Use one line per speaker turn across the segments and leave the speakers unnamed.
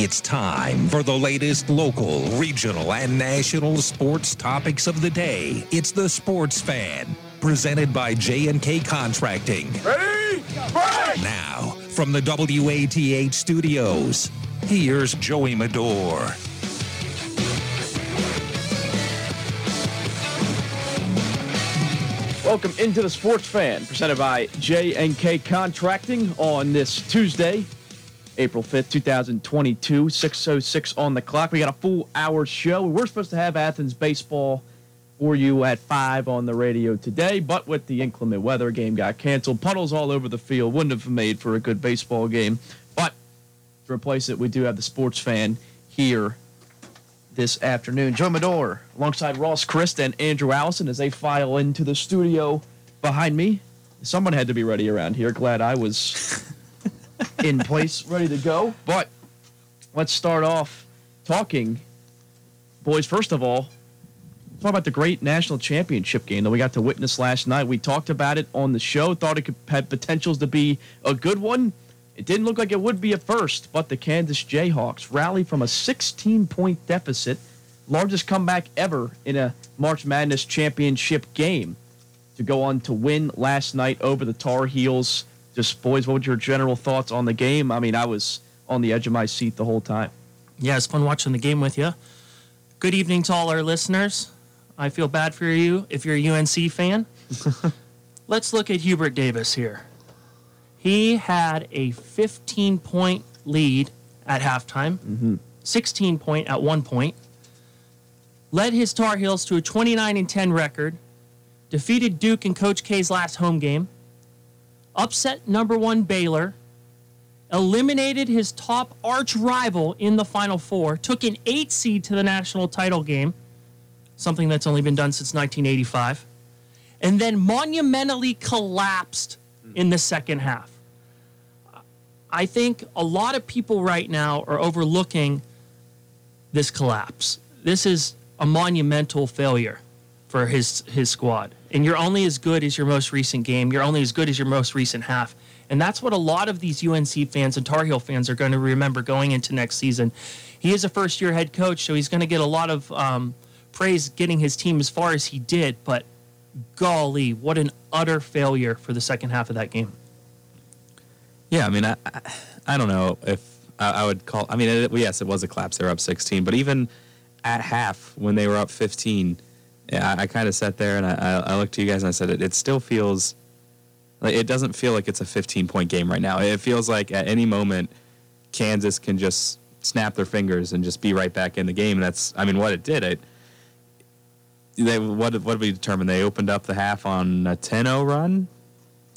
It's time for the latest local, regional, and national sports topics of the day. It's the Sports Fan, presented by J&K Contracting.
Ready? Break!
Now, from the WATH studios, here's Joey Medor.
Welcome into the Sports Fan, presented by J&K Contracting on this Tuesday, April 5th, 2022, 6.06 on the clock. We got a full hour show. We're supposed to have Athens baseball for you at 5 on the radio today, but with the inclement weather, game got canceled. Puddles all over the field. Wouldn't have made for a good baseball game. But to replace it, we do have the Sports Fan here this afternoon. Joe Medor alongside Ross Christ and Andrew Allison as they file into the studio behind me. Someone had to be ready around here. Glad I was in place, ready to go. But let's start off talking, boys. First of all, talk about the great national championship game that we got to witness last night. We talked about it on the show. Thought it could have potentials to be a good one. It didn't look like it would be at first, but the Kansas Jayhawks rally from a 16 point deficit, largest comeback ever in a March Madness championship game, to go on to win last night over the Tar Heels. Just, boys, what were your general thoughts on the game? I mean, I was on the edge of my seat the whole time.
Yeah, it's fun watching the game with you. Good evening to all our listeners. I feel bad for you if you're a UNC fan. Let's look at Hubert Davis here. He had a 15 point lead at halftime, mm-hmm. 16 point at one point, led his Tar Heels to a 29 and 10 record, defeated Duke in Coach K's last home game, upset number one Baylor, eliminated his top arch rival in the Final Four, took an eight seed to the national title game, something that's only been done since 1985, and then monumentally collapsed in the second half. I think a lot of people right now are overlooking this collapse. This is a monumental failure for his his squad. And you're only as good as your most recent game. You're only as good as your most recent half. And that's what a lot of these UNC fans and Tar Heel fans are going to remember going into next season. He is a first year head coach, so he's going to get a lot of um, praise getting his team as far as he did. But golly, what an utter failure for the second half of that game.
Yeah, I mean, I, I, I don't know if I, I would call. I mean, it, yes, it was a collapse. They were up 16, but even at half when they were up 15, yeah, I, I kind of sat there and I, I, looked to you guys and I said, it, it still feels like it doesn't feel like it's a 15 point game right now. It feels like at any moment Kansas can just snap their fingers and just be right back in the game. And that's, I mean, what it did. It they what what did we determine? They opened up the half on a 10-0 run,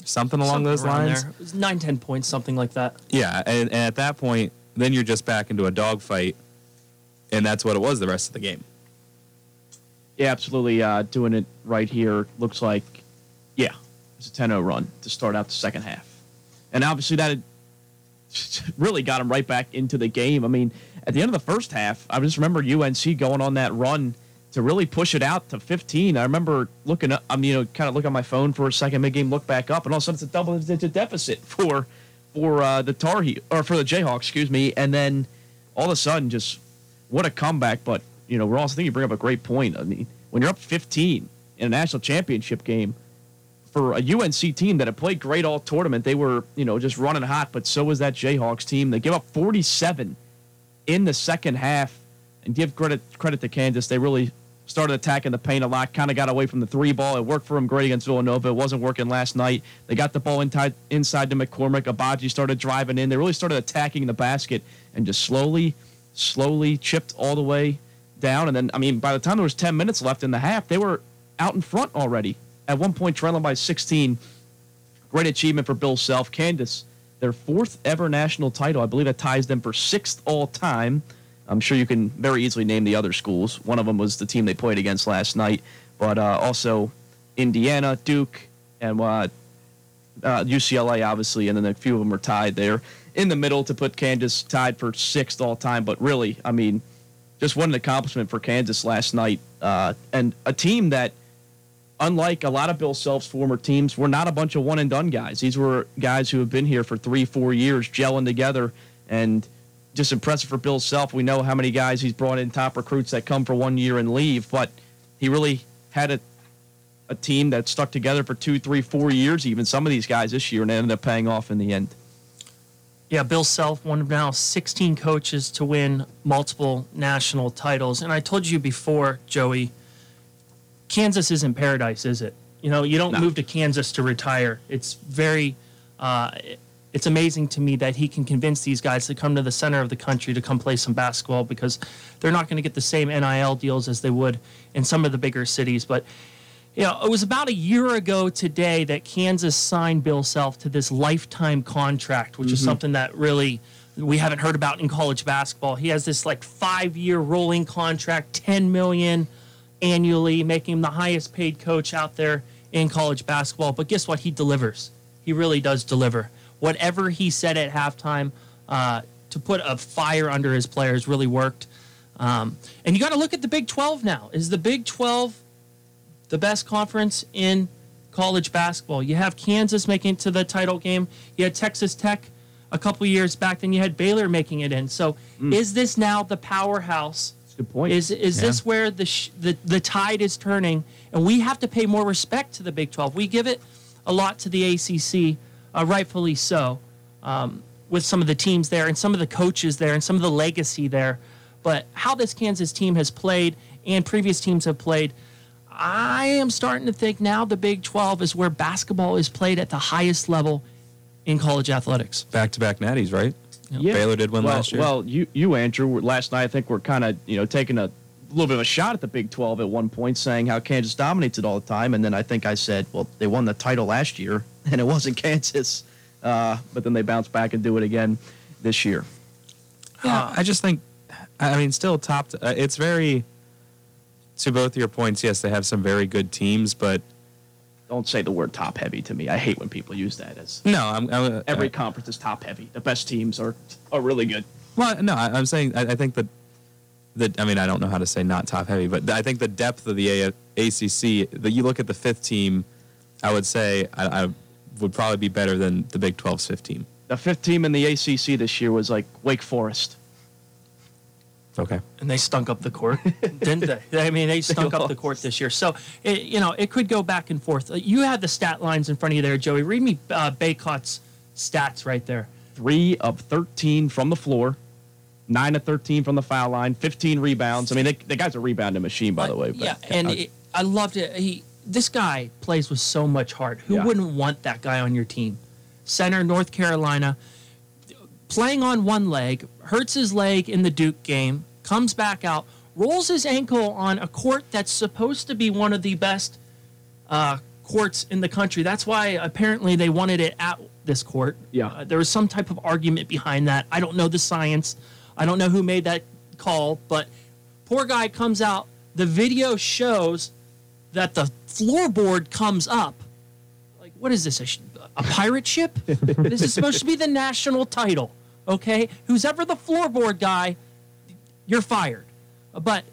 something along
Something
those lines.
There. It was nine, 10 points, something like that.
Yeah, and, and at that point, then you're just back into a dogfight, and that's what it was the rest of the game.
Yeah, absolutely. Uh, doing it right here looks like, yeah, it's a 10 0 run to start out the second half. And obviously, that really got him right back into the game. I mean, at the end of the first half, I just remember UNC going on that run to really push it out to 15. I remember looking up, I'm, you know, kind of look on my phone for a second, mid game, look back up, and all of a sudden it's a double digit deficit for for uh, the Tar Heel, or for the Jayhawks, excuse me. And then all of a sudden, just what a comeback. But, you know, Ross, I think you bring up a great point. I mean, when you're up 15 in a national championship game, for a UNC team that had played great all tournament, they were, you know, just running hot, but so was that Jayhawks team. They give up 47 in the second half and give credit credit to Kansas. They really started attacking the paint a lot, kind of got away from the three ball. It worked for them great against Villanova. It wasn't working last night. They got the ball inside, inside to McCormack. Agbaji started driving in. They really started attacking the basket and just slowly, slowly chipped all the way down. And then, I mean, by the time there was 10 minutes left in the half, they were out in front already. At one point, trailing by 16. Great achievement for Bill Self. Kansas, their fourth ever national title. I believe that ties them for sixth all time. I'm sure you can very easily name the other schools. One of them was the team they played against last night, but uh, also Indiana, Duke, and uh, uh, UCLA, obviously, and then a few of them are tied there in the middle to put Kansas tied for sixth all time. But really, I mean, just what an accomplishment for Kansas last night, uh, and a team that unlike a lot of Bill Self's former teams, were not a bunch of one and done guys. These were guys who have been here for three, four years, gelling together and just impressive for Bill Self. We know how many guys he's brought in, top recruits that come for one year and leave, but he really had a a team that stuck together for two, three, four years. Even some of these guys this year, and ended up paying off in the end.
Yeah, Bill Self, one of now 16 coaches to win multiple national titles. And I told you before, Joey, Kansas isn't paradise, is it? You know, you don't
No.
move to Kansas to retire. It's very, uh, it's amazing to me that he can convince these guys to come to the center of the country to come play some basketball because they're not going to get the same NIL deals as they would in some of the bigger cities. But you know, it was about a year ago today that Kansas signed Bill Self to this lifetime contract, which is something that really we haven't heard about in college basketball. He has this like five-year rolling contract, 10 million annually, making him the highest paid coach out there in college basketball. But guess what? He delivers. He really does deliver. Whatever he said at halftime uh, to put a fire under his players really worked. Um, and you got to look at the Big 12 now. Is the Big 12 the best conference in college basketball. You have Kansas making it to the title game. You had Texas Tech a couple years back. Then you had Baylor making it in. So is this now the powerhouse?
That's a good point.
Is is
Yeah.
this where the, sh- the the tide is turning? And we have to pay more respect to the Big 12. We give it a lot to the ACC, uh, rightfully so, um, with some of the teams there and some of the coaches there and some of the legacy there. But how this Kansas team has played and previous teams have played, I am starting to think now the Big 12 is where basketball is played at the highest level in college athletics.
Back to back natties, right?
Yeah.
Baylor did win
well,
last year.
Well, you, you, Andrew, last night I think we're kind of you know taking a little bit of a shot at the Big 12 at one point, saying how Kansas dominates it all the time, and then I think I said, well, they won the title last year, and it wasn't Kansas, uh, but then they bounced back and do it again this year.
Yeah, I just think, I mean, still top. Uh, it's very. To both your points, yes, they have some very good teams, but
Don't say the word top heavy to me. I hate when people use that as
no, I'm, I'm
every
uh,
conference is top heavy. The best teams are are really good.
Well, no, I, I'm saying I, I think that the. I mean, I don't know how to say not top heavy, but I think the depth of the A- ACC. that you look at the fifth team, I would say I, I would probably be better than the Big 12's fifth team.
The fifth team in the ACC this year was like Wake Forest.
Okay.
and they stunk up the court, didn't they? I mean, they stunk up the court this year. So, it, you know, it could go back and forth. Uh, You had the stat lines in front of you there, Joey. Read me uh, Bacot's stats right there.
three of 13 from the floor, nine of 13 from the foul line, 15 rebounds. I mean, they, the guy's a rebounding machine, by the way. but-
yeah, and
uh,
it, I loved it. He, this guy plays with so much heart. Who
Yeah.
wouldn't want that guy on your team? Center, North Carolina, playing on one leg, hurts his leg in the Duke game, comes back out, rolls his ankle on a court that's supposed to be one of the best uh, courts in the country. That's why apparently they wanted it at this court.
Yeah.
Uh, there was some type of argument behind that. I don't know the science. I don't know who made that call, but poor guy comes out. The video shows that the floorboard comes up. Like, what is this? A, sh- a pirate ship? this is supposed to be the national title. Okay, who's ever the floorboard guy, you're fired. But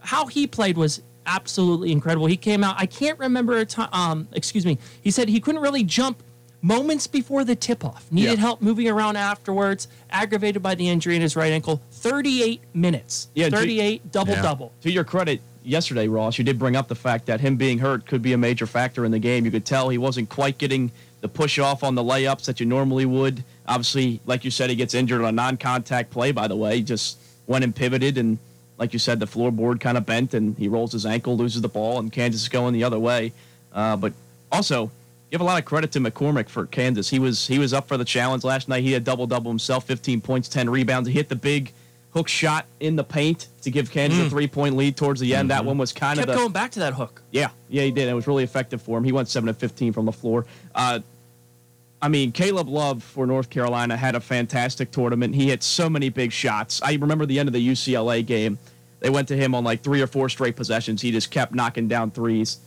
how he played was absolutely incredible. He came out. I can't remember a time. Um, excuse me. He said he couldn't really jump moments before the tip off. Needed help moving around afterwards. Aggravated by the injury in his right ankle. 38 minutes.
Yeah, do-
38 double
Yeah.
double.
to your credit, yesterday, Ross, you did bring up the fact that him being hurt could be a major factor in the game. You could tell he wasn't quite getting the push off on the layups that you normally would. Obviously, like you said, he gets injured on a non contact play, by the way. Just went and pivoted, and like you said, the floorboard kind of bent, and he rolls his ankle, loses the ball, and Kansas is going the other way. Uh, but also, give a lot of credit to McCormack for Kansas. He was he was up for the challenge last night. He had double double himself, 15 points, 10 rebounds. He hit the big hook shot in the paint to give Kansas a three point lead towards the end. That one was kind
Kept
of the
going back to that hook.
yeah, yeah, he did. It was really effective for him. He went seven of fifteen from the floor. Uh, I mean, Caleb Love for North Carolina had a fantastic tournament. He hit so many big shots. I remember the end of the UCLA game. They went to him on like three or four straight possessions. He just kept knocking down threes.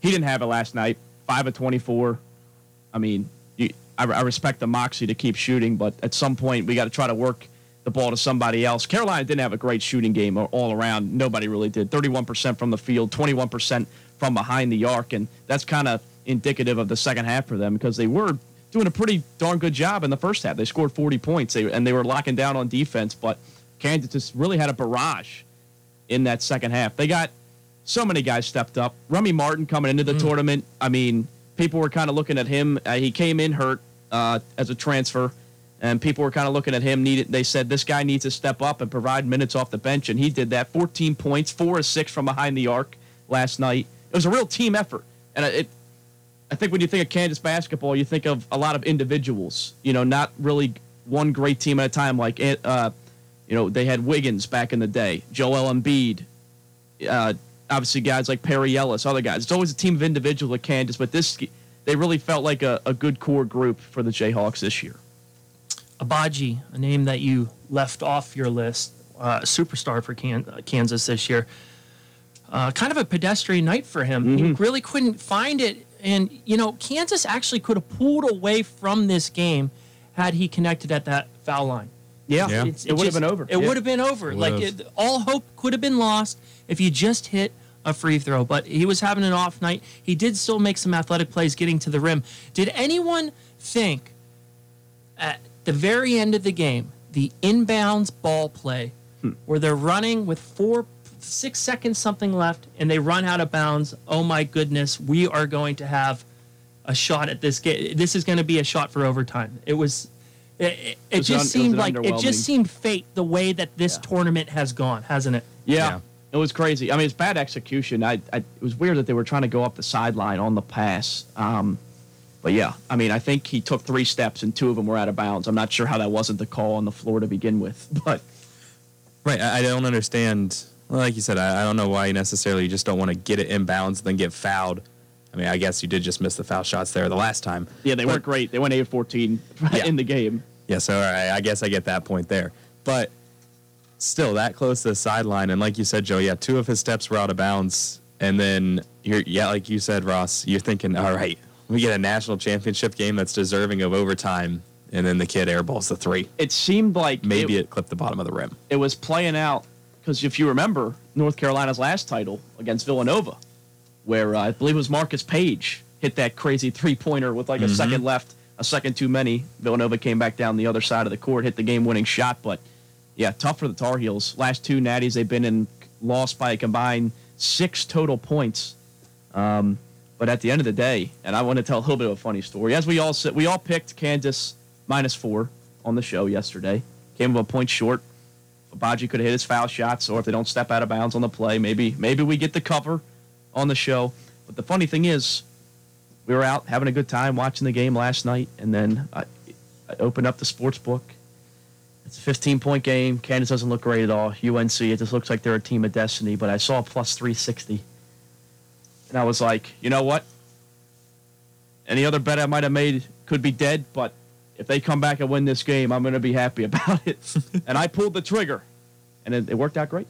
He didn't have it last night. Five of twenty-four. I mean, you, I, I respect the moxie to keep shooting, but at some point we got to try to work the ball to somebody else. Carolina didn't have a great shooting game all around. Nobody really did. 31% from the field, 21% from behind the arc, and that's kind of indicative of the second half for them because they were doing a pretty darn good job in the first half. They scored 40 points, they, and they were locking down on defense. But Kansas just really had a barrage in that second half. They got so many guys stepped up. Remy Martin coming into the mm. tournament. I mean, people were kind of looking at him. Uh, he came in hurt uh, as a transfer, and people were kind of looking at him. Needed they said this guy needs to step up and provide minutes off the bench, and he did that. 14 points, four or six from behind the arc last night. It was a real team effort, and it. I think when you think of Kansas basketball, you think of a lot of individuals. You know, not really one great team at a time. Like, uh, you know, they had Wiggins back in the day, Joel Embiid, uh, obviously guys like Perry Ellis, other guys. It's always a team of individuals at Kansas, but this they really felt like a, a good core group for the Jayhawks this year.
Agbaji, a name that you left off your list, uh, superstar for Can- uh, Kansas this year. Uh, kind of a pedestrian night for him. Mm-hmm. He really couldn't find it. And, you know, Kansas actually could have pulled away from this game had he connected at that foul line.
Yeah, yeah. it would have been over.
It
yeah.
would have been over. Would've. Like it, all hope could have been lost if you just hit a free throw. But he was having an off night. He did still make some athletic plays getting to the rim. Did anyone think at the very end of the game, the inbounds ball play, hmm. where they're running with four, six seconds something left, and they run out of bounds? Oh my goodness, we are going to have a shot at this game. This is going to be a shot for overtime. It was it, it, just un, seemed it like it just seemed fate the way that this yeah. tournament has gone, hasn't it?
Yeah. yeah. It was crazy. I mean, it's bad execution. I, I, it was weird that they were trying to go up the sideline on the pass. Um, but yeah, I mean, I think he took three steps and two of them were out of bounds. I'm not sure how that wasn't the call on the floor to begin with, but
right. I, I don't understand. Like you said, I, I don't know why you necessarily just don't want to get it in bounds and then get fouled. I mean, I guess you did just miss the foul shots there the last time.
Yeah, they but, weren't great. They went 8 14 yeah. in the game.
Yeah, so right, I guess I get that point there. But still, that close to the sideline, and like you said, Joe, yeah, two of his steps were out of bounds. And then you're, yeah, like you said, Ross, you're thinking, all right, we get a national championship game that's deserving of overtime, and then the kid airballs the three.
It seemed like
maybe it, it clipped the bottom of the rim.
It was playing out because if you remember North Carolina's last title against Villanova, where uh, I believe it was Marcus Paige hit that crazy three pointer with like a mm-hmm. second left, a second too many. Villanova came back down the other side of the court, hit the game winning shot. But yeah, tough for the Tar Heels. Last two natties they've been in, lost by a combined six total points. Um, but at the end of the day, and I want to tell a little bit of a funny story. As we all said, we all picked Kansas minus four on the show yesterday. Came up a point short. Agbaji could have hit his foul shots, or if they don't step out of bounds on the play, maybe maybe we get the cover on the show. But the funny thing is, we were out having a good time watching the game last night, and then I, I opened up the sports book. It's a 15 point game. Kansas doesn't look great at all. UNC, it just looks like they're a team of destiny. But I saw plus 360, and I was like, you know what? Any other bet I might have made could be dead, but if they come back and win this game, I'm going to be happy about it. and I pulled the trigger, and it, it worked out great.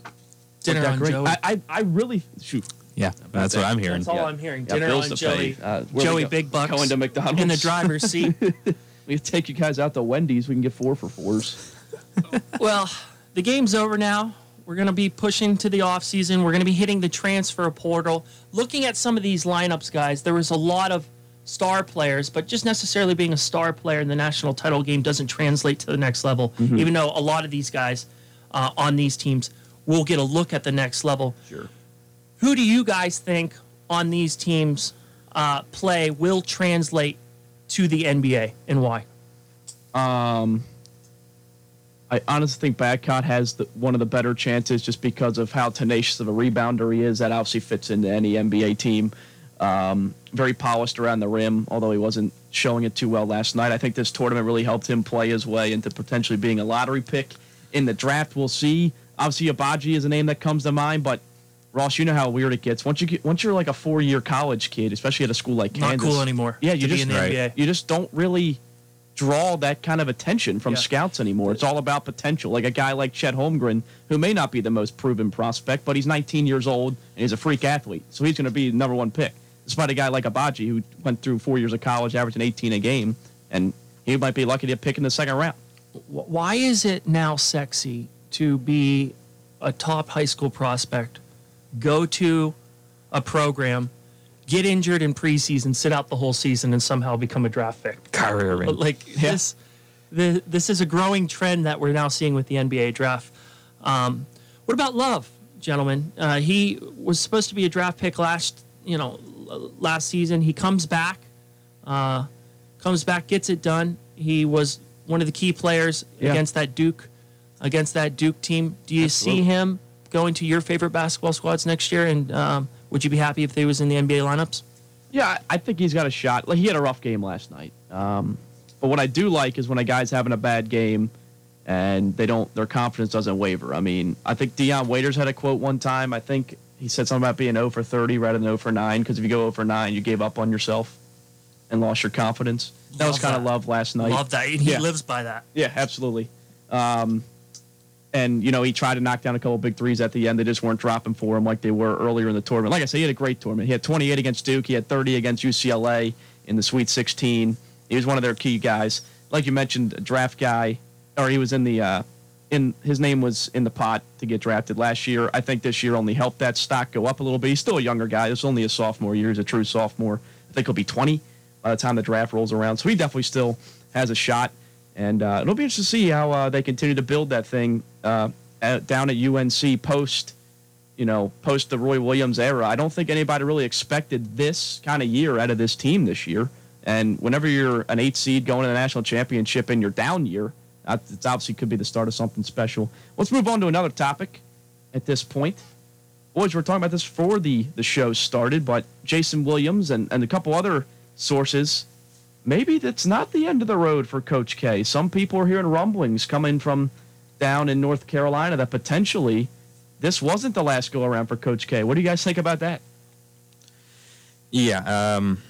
Dinner
out
on great. Joey. I,
I, I really shoot.
Yeah, that's what I'm hearing.
That's all
yeah.
I'm hearing. Dinner on Joey. Uh, Joey Big Bucks.
Going to McDonald's.
In the driver's seat.
we take you guys out to Wendy's. We can get four for fours.
well, the game's over now. We're going to be pushing to the off season. We're going to be hitting the transfer portal. Looking at some of these lineups, guys, there was a lot of star players, but just necessarily being a star player in the national title game doesn't translate to the next level. Mm-hmm. Even though a lot of these guys uh, on these teams will get a look at the next level.
Sure.
Who do you guys think on these teams uh, play will translate to the NBA and why?
Um, I honestly think Bacot has the, one of the better chances just because of how tenacious of a rebounder he is. That obviously fits into any NBA team. Um, very polished around the rim, although he wasn't showing it too well last night. I think this tournament really helped him play his way into potentially being a lottery pick in the draft. We'll see. Obviously, Agbaji is a name that comes to mind, but Ross, you know how weird it gets once you get once you're like a four year college kid, especially at a school like Kansas.
Not cool anymore.
Yeah, you just right. you just don't really draw that kind of attention from yeah. scouts anymore. It's all about potential. Like a guy like Chet Holmgren, who may not be the most proven prospect, but he's 19 years old and he's a freak athlete, so he's going to be the number one pick. Despite a guy like Agbaji, who went through four years of college, averaging 18 a game, and he might be lucky to pick in the second round.
Why is it now sexy to be a top high school prospect? go to a program, get injured in preseason, sit out the whole season, and somehow become a draft pick.
Kyrie Irving.
Like this, the, this is a growing trend that we're now seeing with the NBA draft. Um, what about Love, gentlemen? Uh, he was supposed to be a draft pick last, you know, l- last season. He comes back, uh, comes back, gets it done. He was one of the key players
Yeah.
against that Duke, against that Duke team. Do you
Absolutely.
see him going to your favorite basketball squads next year? And um, would you be happy if he was in the NBA lineups?
Yeah, I think he's got a shot. Like he had a rough game last night. Um, but what I do like is when a guy's having a bad game and they don't their confidence doesn't waver. I mean, I think Dion Waiters had a quote one time. I think he said something about being 0 for 30 rather than 0 for 9 because if you go 0 for 9, you gave up on yourself and lost your confidence. That was kind of love last night.
Love that. He
Yeah.
lives by that.
Yeah, absolutely. Um, and you know he tried to knock down a couple big threes at the end. They just weren't dropping for him like they were earlier in the tournament. Like I said, he had a great tournament. He had 28 against Duke. He had 30 against UCLA in the Sweet 16. He was one of their key guys. Like you mentioned, a draft guy, or he was in the uh, in his name was in the pot to get drafted last year. I think this year only helped that stock go up a little bit. He's still a younger guy. It's only a sophomore year. He's a true sophomore. I think he'll be 20 by the time the draft rolls around. So he definitely still has a shot. And uh, it'll be interesting to see how uh, they continue to build that thing uh, at, down at UNC post, you know, post the Roy Williams era. I don't think anybody really expected this kind of year out of this team this year. And whenever you're an eight seed going to the national championship in your down year, it's obviously could be the start of something special. Let's move on to another topic at this point. Boys, we we're talking about this before the, the show started, but Jason Williams and, and a couple other sources maybe that's not the end of the road for Coach K. Some people are hearing rumblings coming from down in North Carolina that potentially this wasn't the last go around for Coach K. What do you guys think about that?
Yeah, um,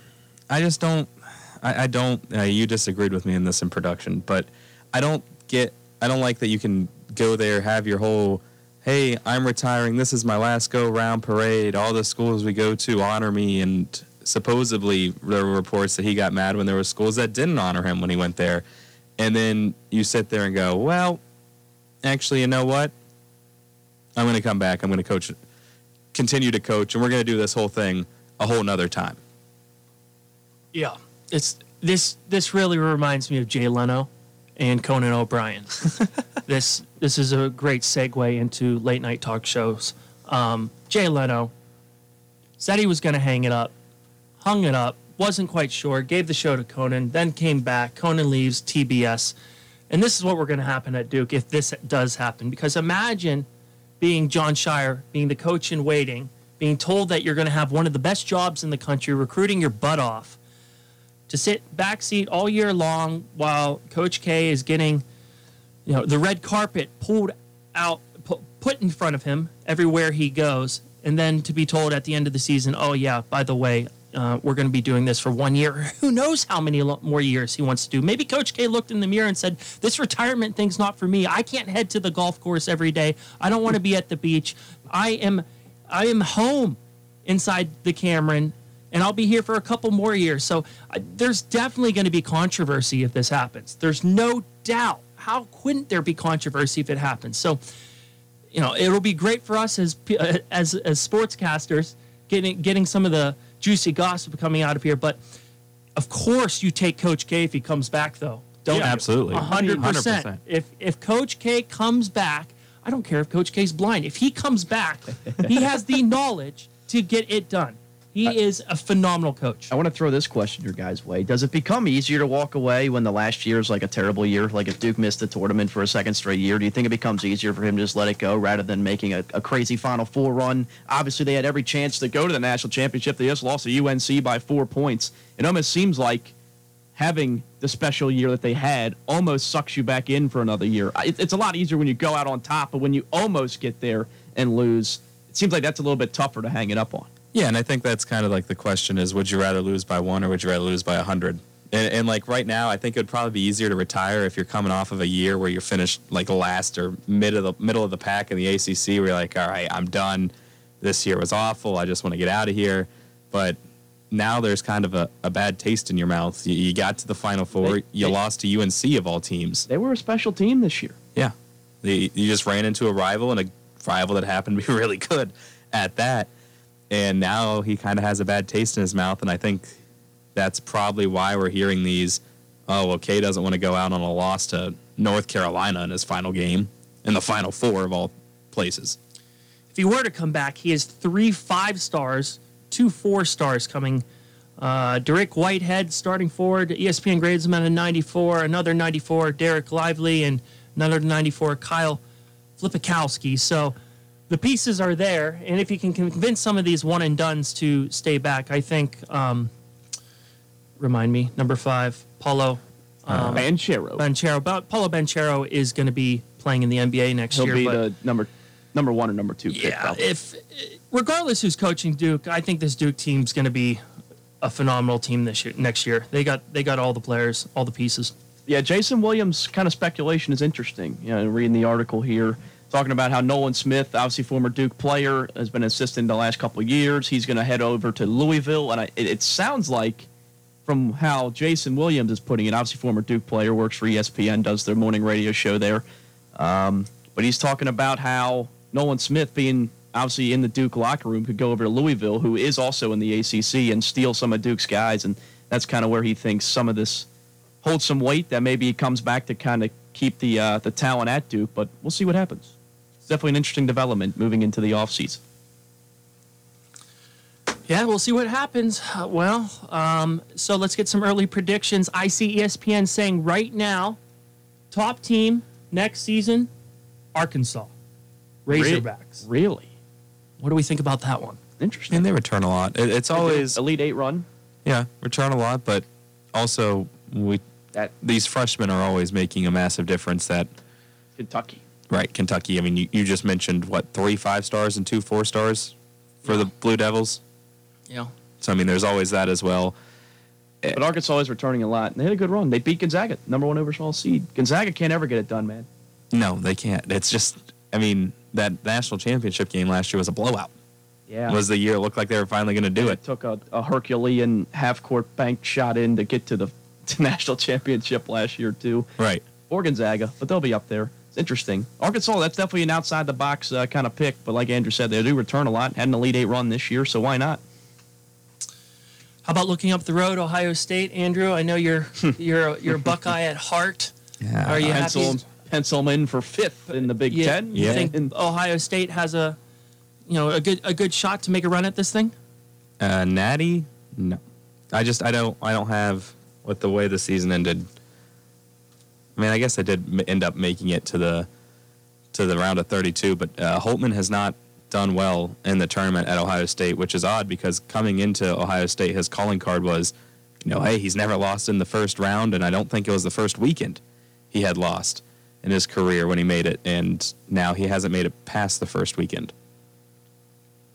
I just don't. I, I don't. Uh, you disagreed with me in this in production, but I don't get. I don't like that you can go there, have your whole, hey, I'm retiring. This is my last go round parade. All the schools we go to honor me, and supposedly there were reports that he got mad when there were schools that didn't honor him when he went there, and then you sit there and go, well, actually, you know what? I'm going to come back. I'm going to coach, continue to coach, and we're going to do this whole thing a whole nother time.
Yeah, it's this. This really reminds me of Jay Leno and Conan O'Brien. this this is a great segue into late night talk shows. Um, Jay Leno said he was going to hang it up, hung it up, wasn't quite sure, gave the show to Conan, then came back. Conan leaves TBS, and this is what we're going to happen at Duke if this does happen. Because imagine being Jon Scheyer, being the coach in waiting, being told that you're going to have one of the best jobs in the country, recruiting your butt off, to sit backseat all year long while Coach K is getting, you know, the red carpet pulled out, pu- put in front of him everywhere he goes, and then to be told at the end of the season, oh yeah, by the way, uh, we're going to be doing this for one year. Who knows how many lo- more years he wants to do? Maybe Coach K looked in the mirror and said, "This retirement thing's not for me. I can't head to the golf course every day. I don't want to be at the beach. I am, I am home inside the Cameron, and I'll be here for a couple more years. So uh, there's definitely going to be controversy if this happens. There's no doubt. How couldn't there be controversy if it happens? So, you know, it'll be great for us as uh, as as sportscasters getting getting some of the juicy gossip coming out of here. But of course, you take Coach K if he comes back, though. Don't
Yeah, absolutely.
Hundred percent. If if Coach K comes back, I don't care if Coach K's blind. If he comes back, he has the knowledge to get it done. He is a phenomenal coach.
I want to throw this question your guys' way. Does it become easier to walk away when the last year is like a terrible year? Like if Duke missed the tournament for a second straight year, do you think it becomes easier for him to just let it go rather than making a, a crazy Final Four run? Obviously, they had every chance to go to the national championship. They just lost to UNC by four points. It almost seems like having the special year that they had almost sucks you back in for another year. It, it's a lot easier when you go out on top, but when you almost get there and lose, it seems like that's a little bit tougher to hang it up on.
Yeah, and I think that's kind of like the question is would you rather lose by one or would you rather lose by a hundred? And, and like right now, I think it would probably be easier to retire if you're coming off of a year where you're finished like last or mid of the middle of the pack in the ACC, where you're like, all right, I'm done. This year was awful. I just want to get out of here. But now there's kind of a, a bad taste in your mouth. You, you got to the Final Four.
They-
you
they-
lost to UNC of all teams.
They were a special team this year.
Yeah. You just ran into a rival and a rival that happened to be really good at that. And now he kind of has a bad taste in his mouth. And I think that's probably why we're hearing these. Oh, well, K doesn't want to go out on a loss to North Carolina in his final game, in the final four of all places.
If he were to come back, he has three five stars, two four stars coming. Uh, Dariq Whitehead starting forward. ESPN grades him at a 94. Another 94, Dereck Lively, and another 94, Kyle Filipowski. So the pieces are there, and if you can convince some of these one and duns to stay back, I think. Um, remind me, number five, Paolo
um, Banchero.
Banchero. But Paolo Banchero is going to be playing in the NBA next
He'll
year.
He'll be the number number one or number two
yeah, pick. if regardless who's coaching Duke, I think this Duke team's going to be a phenomenal team this year. Next year, they got they got all the players, all the pieces.
Yeah, Jason Williams' kind of speculation is interesting. You know, reading the article here, talking about how Nolan Smith, obviously former Duke player, has been assistant the last couple years. He's going to head over to Louisville, and I, it, it sounds like from how Jason Williams is putting it, obviously former Duke player, works for ESPN, does their morning radio show there. Um, but he's talking about how Nolan Smith, being obviously in the Duke locker room, could go over to Louisville, who is also in the ACC, and steal some of Duke's guys. And that's kind of where he thinks some of this holds some weight. That maybe he comes back to kind of keep the uh, the talent at Duke. But we'll see what happens. It's definitely an interesting development moving into the offseason.
Yeah, we'll see what happens. Uh, well, um, so let's get some early predictions. I see ESPN saying right now, top team next season, Arkansas. Razorbacks.
Really?
What do we think about that one?
Interesting.
And they return a lot. It, it's always
elite eight run.
Yeah, return a lot, but also we that these freshmen are always making a massive difference. That
Kentucky,
right? Kentucky. I mean, you, you just mentioned what three five stars and two four stars for yeah. the Blue Devils.
Yeah.
So I mean, there's always that as well.
Eh, but Arkansas is returning a lot. And they had a good run. They beat Gonzaga, number one overall seed. Gonzaga can't ever get it done, man.
No, they can't. It's just I mean, that national championship game last year was a blowout.
Yeah.
Was the year it looked like they were finally going to do
yeah,
it.
Took a, a, Herculean half court bank shot in to get to the to national championship last year, too.
Right.
Or Gonzaga, but they'll be up there. It's interesting. Arkansas, that's definitely an outside the box uh, kind of pick, but like Andrew said, they do return a lot. Had an Elite Eight run this year, so why not?
How about looking up the road, Ohio State, Andrew? I know you're you're you're Buckeye at heart.
Yeah.
Are you
Pencil,
happy?
pencil in for fifth in the Big
yeah,
Ten.
You yeah. think Ohio State has a, you know, a good a good shot to make a run at this thing?
Uh, Natty, no. I just I don't I don't have with the way the season ended. I mean, I guess I did end up making it to the to the round of 32, but uh, Holtmann has not done well in the tournament at Ohio State, which is odd because coming into Ohio State, his calling card was, you know, hey, he's never lost in the first round, and I don't think it was the first weekend he had lost in his career when he made it, and now he hasn't made it past the first weekend.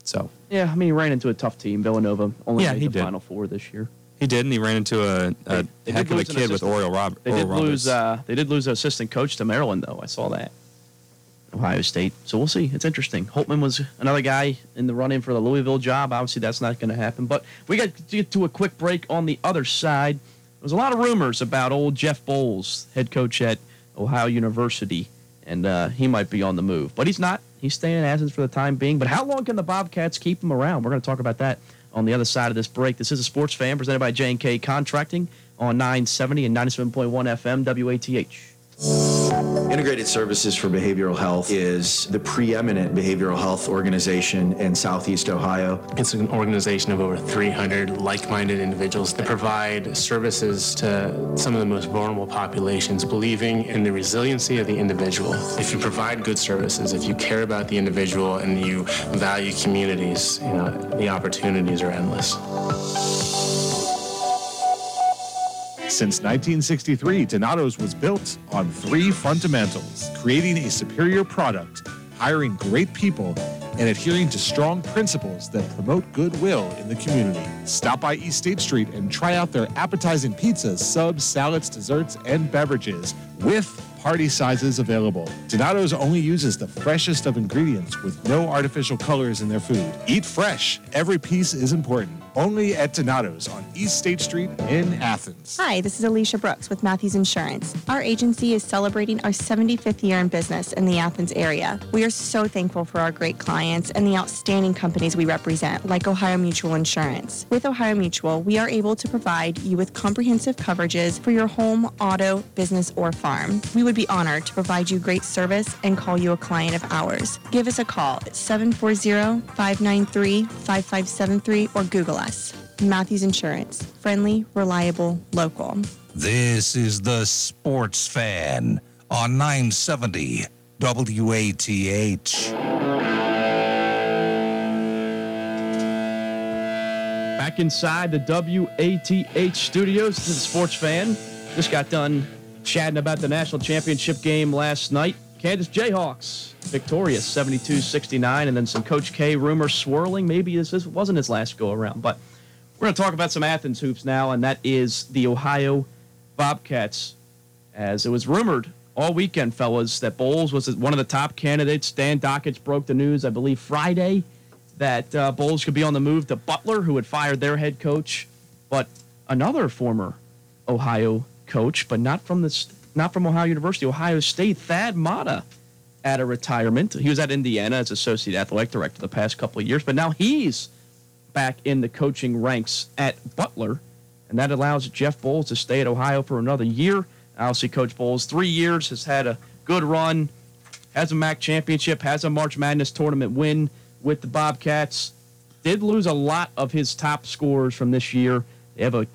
So
yeah, I mean, he ran into a tough team. Villanova only
yeah,
made
he
the
did.
Final Four this year.
He did, and he ran into a, a they, heck of a kid with Oral, Rob,
they
Oral
did lose. Uh, they did lose their assistant coach to Maryland, though. I saw that. Ohio State. So we'll see. It's interesting. Holtmann was another guy in the run-in for the Louisville job. Obviously, that's not going to happen. But we got to get to a quick break on the other side. There's a lot of rumors about old Jeff Boals, head coach at Ohio University, and uh, he might be on the move. But he's not. He's staying in Athens for the time being. But how long can the Bobcats keep him around? We're going to talk about that on the other side of this break. This is a sports fan presented by J&K Contracting on 970 and 97.1 FM WATH.
Integrated Services for Behavioral Health is the preeminent behavioral health organization in Southeast Ohio.
It's an organization of over 300 like minded individuals that provide services to some of the most vulnerable populations, believing in the resiliency of the individual. If you provide good services, if you care about the individual and you value communities, you know, the opportunities are endless.
Since 1963, Donato's was built on three fundamentals creating a superior product, hiring great people, and adhering to strong principles that promote goodwill in the community. Stop by East State Street and try out their appetizing pizzas, subs, salads, desserts, and beverages with party sizes available. Donato's only uses the freshest of ingredients with no artificial colors in their food. Eat fresh. Every piece is important. Only at Donato's on East State Street in Athens.
Hi, this is Alicia Brooks with Matthews Insurance. Our agency is celebrating our 75th year in business in the Athens area. We are so thankful for our great clients and the outstanding companies we represent, like Ohio Mutual Insurance. With Ohio Mutual, we are able to provide you with comprehensive coverages for your home, auto, business, or farm. We would be honored to provide you great service and call you a client of ours. Give us a call at 740 593 5573 or Google us. Matthews Insurance. Friendly, reliable, local.
This is the Sports Fan on 970 WATH.
Back inside the WATH studios this is the sports fan. Just got done chatting about the national championship game last night. Kansas Jayhawks victorious 72 69, and then some Coach K rumors swirling. Maybe this, this wasn't his last go around, but we're going to talk about some Athens hoops now, and that is the Ohio Bobcats. As it was rumored all weekend, fellas, that Boals was one of the top candidates. Dan Dakich broke the news, I believe, Friday, that uh, Boals could be on the move to Butler, who had fired their head coach, but another former Ohio coach, but not from the not from Ohio University, Ohio State, Thad Matta, at a retirement. He was at Indiana as associate athletic director the past couple of years, but now he's back in the coaching ranks at Butler, and that allows Jeff Boals to stay at Ohio for another year. Obviously, Coach Boals, three years, has had a good run, has a MAC championship, has a March Madness tournament win with the Bobcats. Did lose a lot of his top scorers from this year. They have a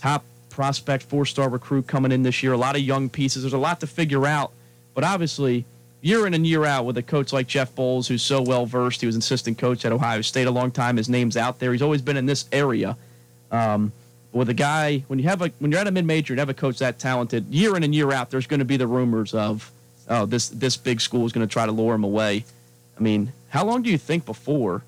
top prospect, four star recruit coming in this year, a lot of young pieces. There's a lot to figure out, but obviously, year in and year out with a coach like Jeff Boals, who's so well versed. He was assistant coach at Ohio State a long time. His name's out there. He's always been in this area. Um, with a guy, when you have a when you're at a mid major and have a coach that talented, year in and year out, there's going to be the rumors of, oh, this this big school is going to try to lure him away. I mean, how long do you think before?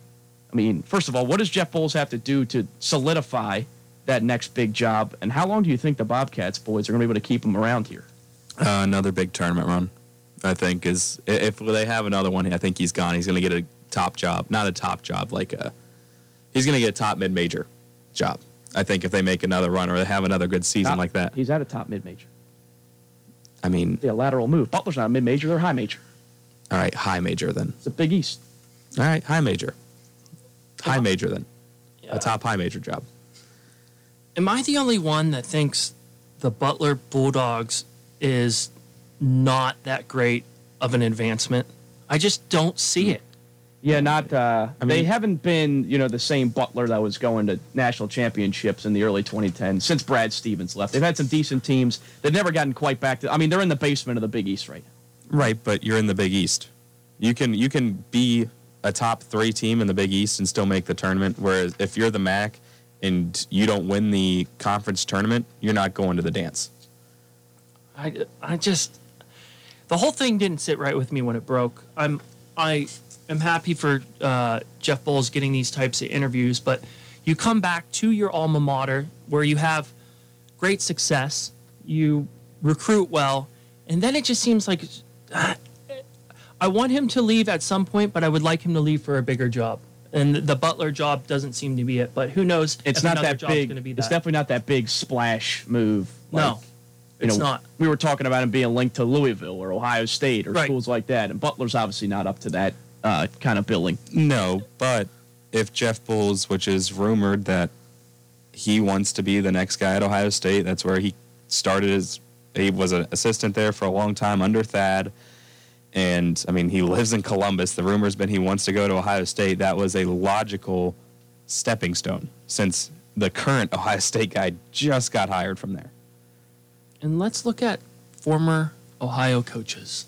I mean, first of all, what does Jeff Boals have to do to solidify that next big job? And how long do you think the Bobcats boys are going to be able to keep him around here?
Uh, another big tournament run, I think, is if they have another one, I think he's gone. He's going to get a top job, not a top job, like a he's going to get a top mid major job. I think if they make another run or they have another good season
Top-
like that.
He's at a top mid major.
I mean,
Yeah, lateral move. Butler's not a mid major; they're high major.
all right, high major then.
It's a Big East.
All right, high major. High major then. A top high major job.
Am I the only one that thinks the Butler Bulldogs is not that great of an advancement? I just don't see it.
Yeah, not. Uh,
I
they haven't been, you know, the same Butler that was going to national championships in the early 2010s since Brad Stevens left. They've had some decent teams. They've never gotten quite back to. I mean, they're in the basement of the Big East right now.
Right, but you're in the Big East. You can you can be a top three team in the Big East and still make the tournament. Whereas if you're the MAC and you don't win the conference tournament, you're not going to the dance.
I, I just the whole thing didn't sit right with me when it broke. I'm I am happy for uh, Jeff Boals getting these types of interviews, but you come back to your alma mater where you have great success, you recruit well, and then it just seems like ah, I want him to leave at some point, but I would like him to leave for a bigger job. And the Butler job doesn't seem to be it, but who knows?
It's
if
not that
job's
big.
gonna be
It's definitely not that big splash move.
No,
like, you
it's
know,
not.
We were talking about him being linked to Louisville or Ohio State or
Right.
schools like that, and Butler's obviously not up to that uh, kind of billing.
No, but if Jeff Boals, which is rumored that he wants to be the next guy at Ohio State, that's where he started his. He was an assistant there for a long time under Thad, and I mean he lives in Columbus. The rumor's been he wants to go to Ohio State. That was a logical stepping stone since the current Ohio State guy just got hired from there.
And let's look at former Ohio coaches,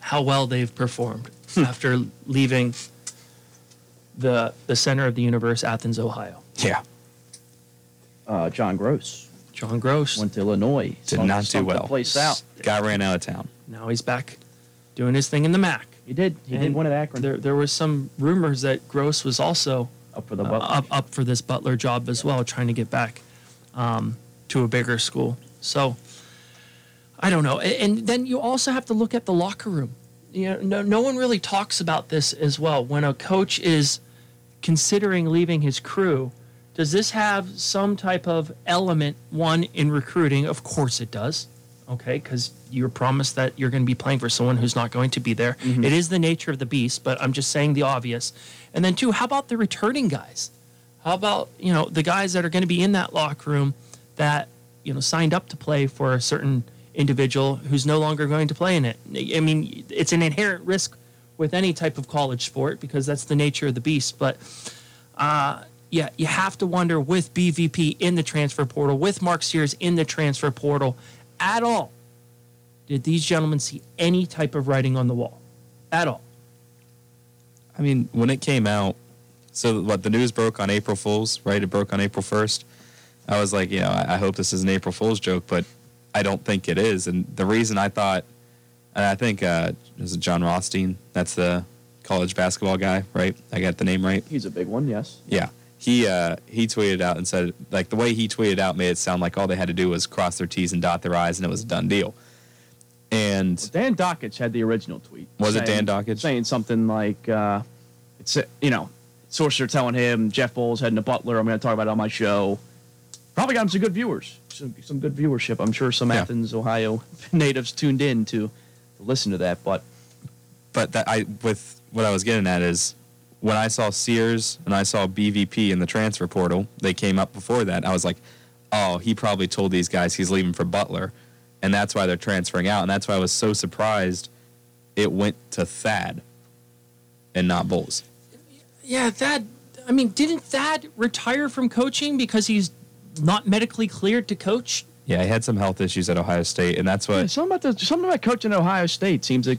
how well they've performed after leaving the the center of the universe, Athens, Ohio.
Yeah,
Uh, John Groce
John Groce.
went to Illinois.
did
Stunk-
not do
the
well.
Place out.
Guy ran out of town.
now he's back doing his thing in the MAC.
He did. He did one at Akron.
There, there was some rumors that Groce was also
up for the
uh, up, up for this Butler job as well, trying to get back um, to a bigger school. So I don't know. A- And then you also have to look at the locker room. You know, no, no one really talks about this as well. When a coach is considering leaving his crew, does this have some type of element, one, in recruiting? Of course it does. Okay, because you're promised that you're going to be playing for someone who's not going to be there.
Mm-hmm.
It is the nature of the beast, but I'm just saying the obvious. And then, two, how about the returning guys? How about, you know, the guys that are going to be in that locker room that, you know, signed up to play for a certain individual who's no longer going to play in it? I mean, it's an inherent risk with any type of college sport because that's the nature of the beast. But, uh, yeah, you have to wonder with BVP in the transfer portal, with Mark Sears in the transfer portal at all, did these gentlemen see any type of writing on the wall? At all?
I mean, when it came out, so what the news broke on April Fools, right? It broke on April 1st. I was like, you know, I, I hope this is an April Fool's joke, but I don't think it is. And the reason I thought, and I think, uh, is it Jon Rothstein? That's the college basketball guy, right? I got the name right.
He's a big one, yes.
Yeah. He uh, he tweeted out and said like the way he tweeted out made it sound like all they had to do was cross their T's and dot their I's and it was a done deal. And
Dan Dakich had the original tweet.
Was it Dan Dakich?
Saying something like, uh, it's, you know, sources are telling him Jeff Boals heading to Butler. I'm going to talk about it on my show. Probably got him some good viewers, some, some good viewership. I'm sure some
Yeah.
Athens, Ohio natives tuned in to, to listen to that. But
but that I with what I was getting at is when I saw Sears and I saw BVP in the transfer portal, they came up before that. I was like, oh, he probably told these guys he's leaving for Butler, and that's why they're transferring out, and that's why I was so surprised it went to Thad and not Boals.
Yeah, Thad. I mean, didn't Thad retire from coaching because he's not medically cleared to coach?
Yeah, he had some health issues at Ohio State, and that's
yeah,
what
something about the, something about coaching at Ohio State seems like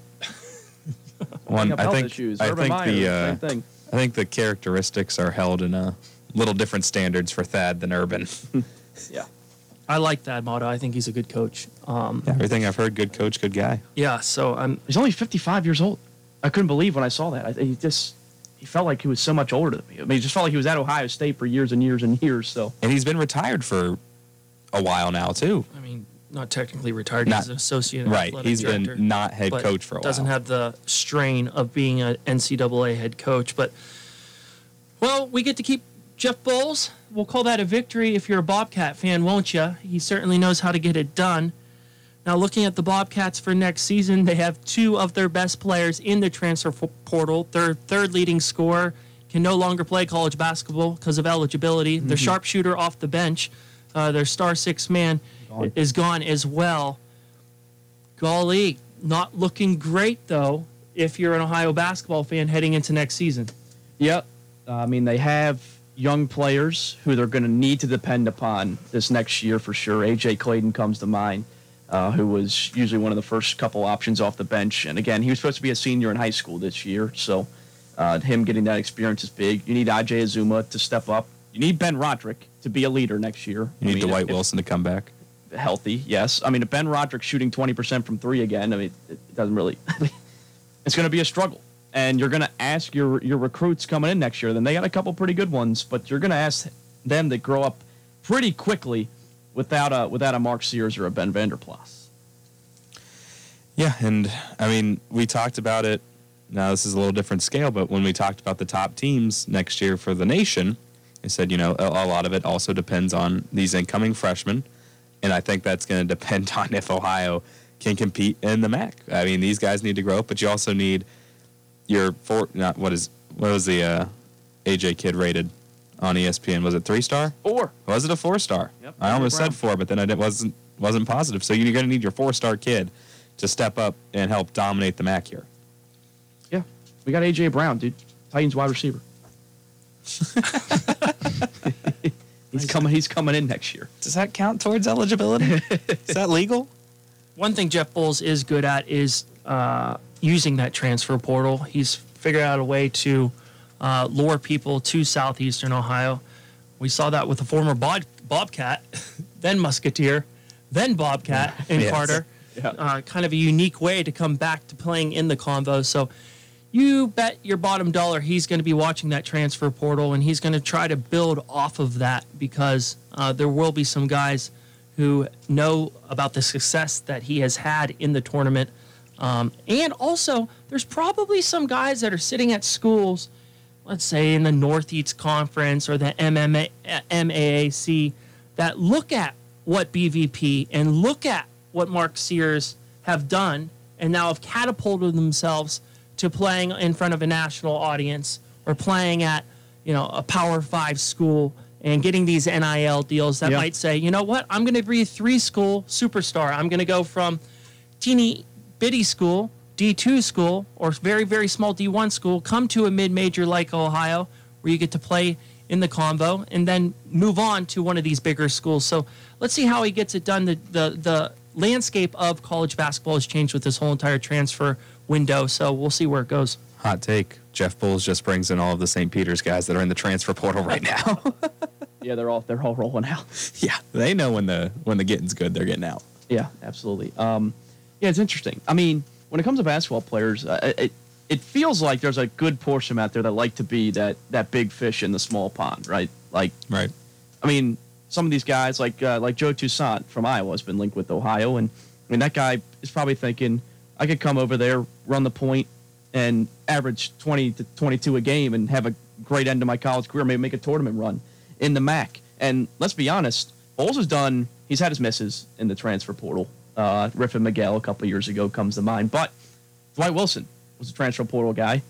one.
have
I think
issues.
I think
Meyer,
the uh,
same thing.
I think the characteristics are held in a little different standards for Thad than Urban.
Yeah.
I like Thad Matta. I think he's a good coach. Um,
Everything I've heard, good coach, good guy.
yeah, so I'm.
He's only 55 years old. I couldn't believe when I saw that. I, he just he felt like he was so much older than me. I mean, he just felt like he was at Ohio State for years and years and years. So
And he's been retired for a while now too.
I mean, not technically retired.
Not-
he's an associate.
Right.
athletic
He's
director,
been not head coach for a while.
Doesn't have the strain of being an NCAA head coach, but well, we get to keep Jeff Boals. We'll call that a victory if you're a Bobcat fan, won't you? He certainly knows how to get it done. Now, looking at the Bobcats for next season, they have two of their best players in the transfer portal. Their third leading scorer can no longer play college basketball because of eligibility. Their sharpshooter off the bench, uh, their star six man,
Gone.
is gone as well. Golly, not looking great though. If you're an Ohio basketball fan heading into next season,
Yep. Uh, I mean, they have young players who they're going to need to depend upon this next year for sure. AJ Clayton comes to mind, uh, who was usually one of the first couple options off the bench. And again, he was supposed to be a senior in high school this year, so uh, him getting that experience is big. You need IJ Azuma to step up. You need Ben Roderick to be a leader next year.
You
I
need
mean,
Dwight
if-
Wilson to come back.
Healthy, yes. I mean, if Ben Roderick shooting 20% from three again, I mean, it doesn't really. it's going to be a struggle. And you're going to ask your your recruits coming in next year. Then they got a couple pretty good ones, but you're going to ask them to grow up pretty quickly without a without a Mark Sears or a Ben Vander Plas.
Yeah, and I mean, we talked about it. Now this is a little different scale, but when we talked about the top teams next year for the nation, I said, you know, a, a lot of it also depends on these incoming freshmen, and I think that's going to depend on if Ohio can compete in the MAC. I mean, these guys need to grow up, but you also need your four. Not what is what was the uh, AJ kid rated on ESPN? Was it three star?
Four.
Was it a four star?
Yep,
I almost
Brown.
said four, but then I didn't- wasn't wasn't positive. So you're going to need your four star kid to step up and help dominate the MAC here.
yeah, we got AJ Brown, dude, Titans wide receiver. he's coming. He's coming in next year.
Does that count towards eligibility? is that legal?
one thing Jeff Boals is good at is uh, using that transfer portal. He's figured out a way to uh, lure people to southeastern Ohio. We saw that with the former Bob- Bobcat, then Musketeer, then Bobcat in
Yes.
Carter.
Yeah.
Uh, kind of a unique way to come back to playing in the convo. So you bet your bottom dollar he's going to be watching that transfer portal and he's going to try to build off of that because uh, there will be some guys who know about the success that he has had in the tournament. Um, and also, there's probably some guys that are sitting at schools let's say in the Northeast Conference or the MMA, MAAC that look at what BVP and look at what Mark Sears have done and now have catapulted themselves to playing in front of a national audience or playing at you know a Power Five school and getting these NIL deals that
Yeah.
might say, you know what, I'm going to be a three school superstar. I'm going to go from teeny bitty school, D2 school, or very, very small D1 school, come to a mid major like Ohio, where you get to play in the convo, and then move on to one of these bigger schools. So let's see how he gets it done. The, the, the landscape of college basketball has changed with this whole entire transfer window. So we'll see where it goes.
Hot take. Jeff Boals just brings in all of the St. Peter's guys that are in the transfer portal right now.
Yeah, they're all they're all rolling out.
yeah, they know when the when the getting's good, they're getting out.
Yeah, absolutely. Um, yeah, it's interesting. I mean, when it comes to basketball players, uh, it it feels like there's a good portion out there that like to be that that big fish in the small pond, right? Like,
Right.
I mean, some of these guys, like uh, like Joe Toussaint from Iowa, has been linked with Ohio, and I mean that guy is probably thinking, I could come over there, run the point, and average 20 to 22 a game, and have a great end to my college career, maybe make a tournament run in the MAC. And let's be honest, Boals has done. He's had his misses in the transfer portal. Uh, Riffin Miguel a couple years ago comes to mind, but Dwight Wilson was a transfer portal guy.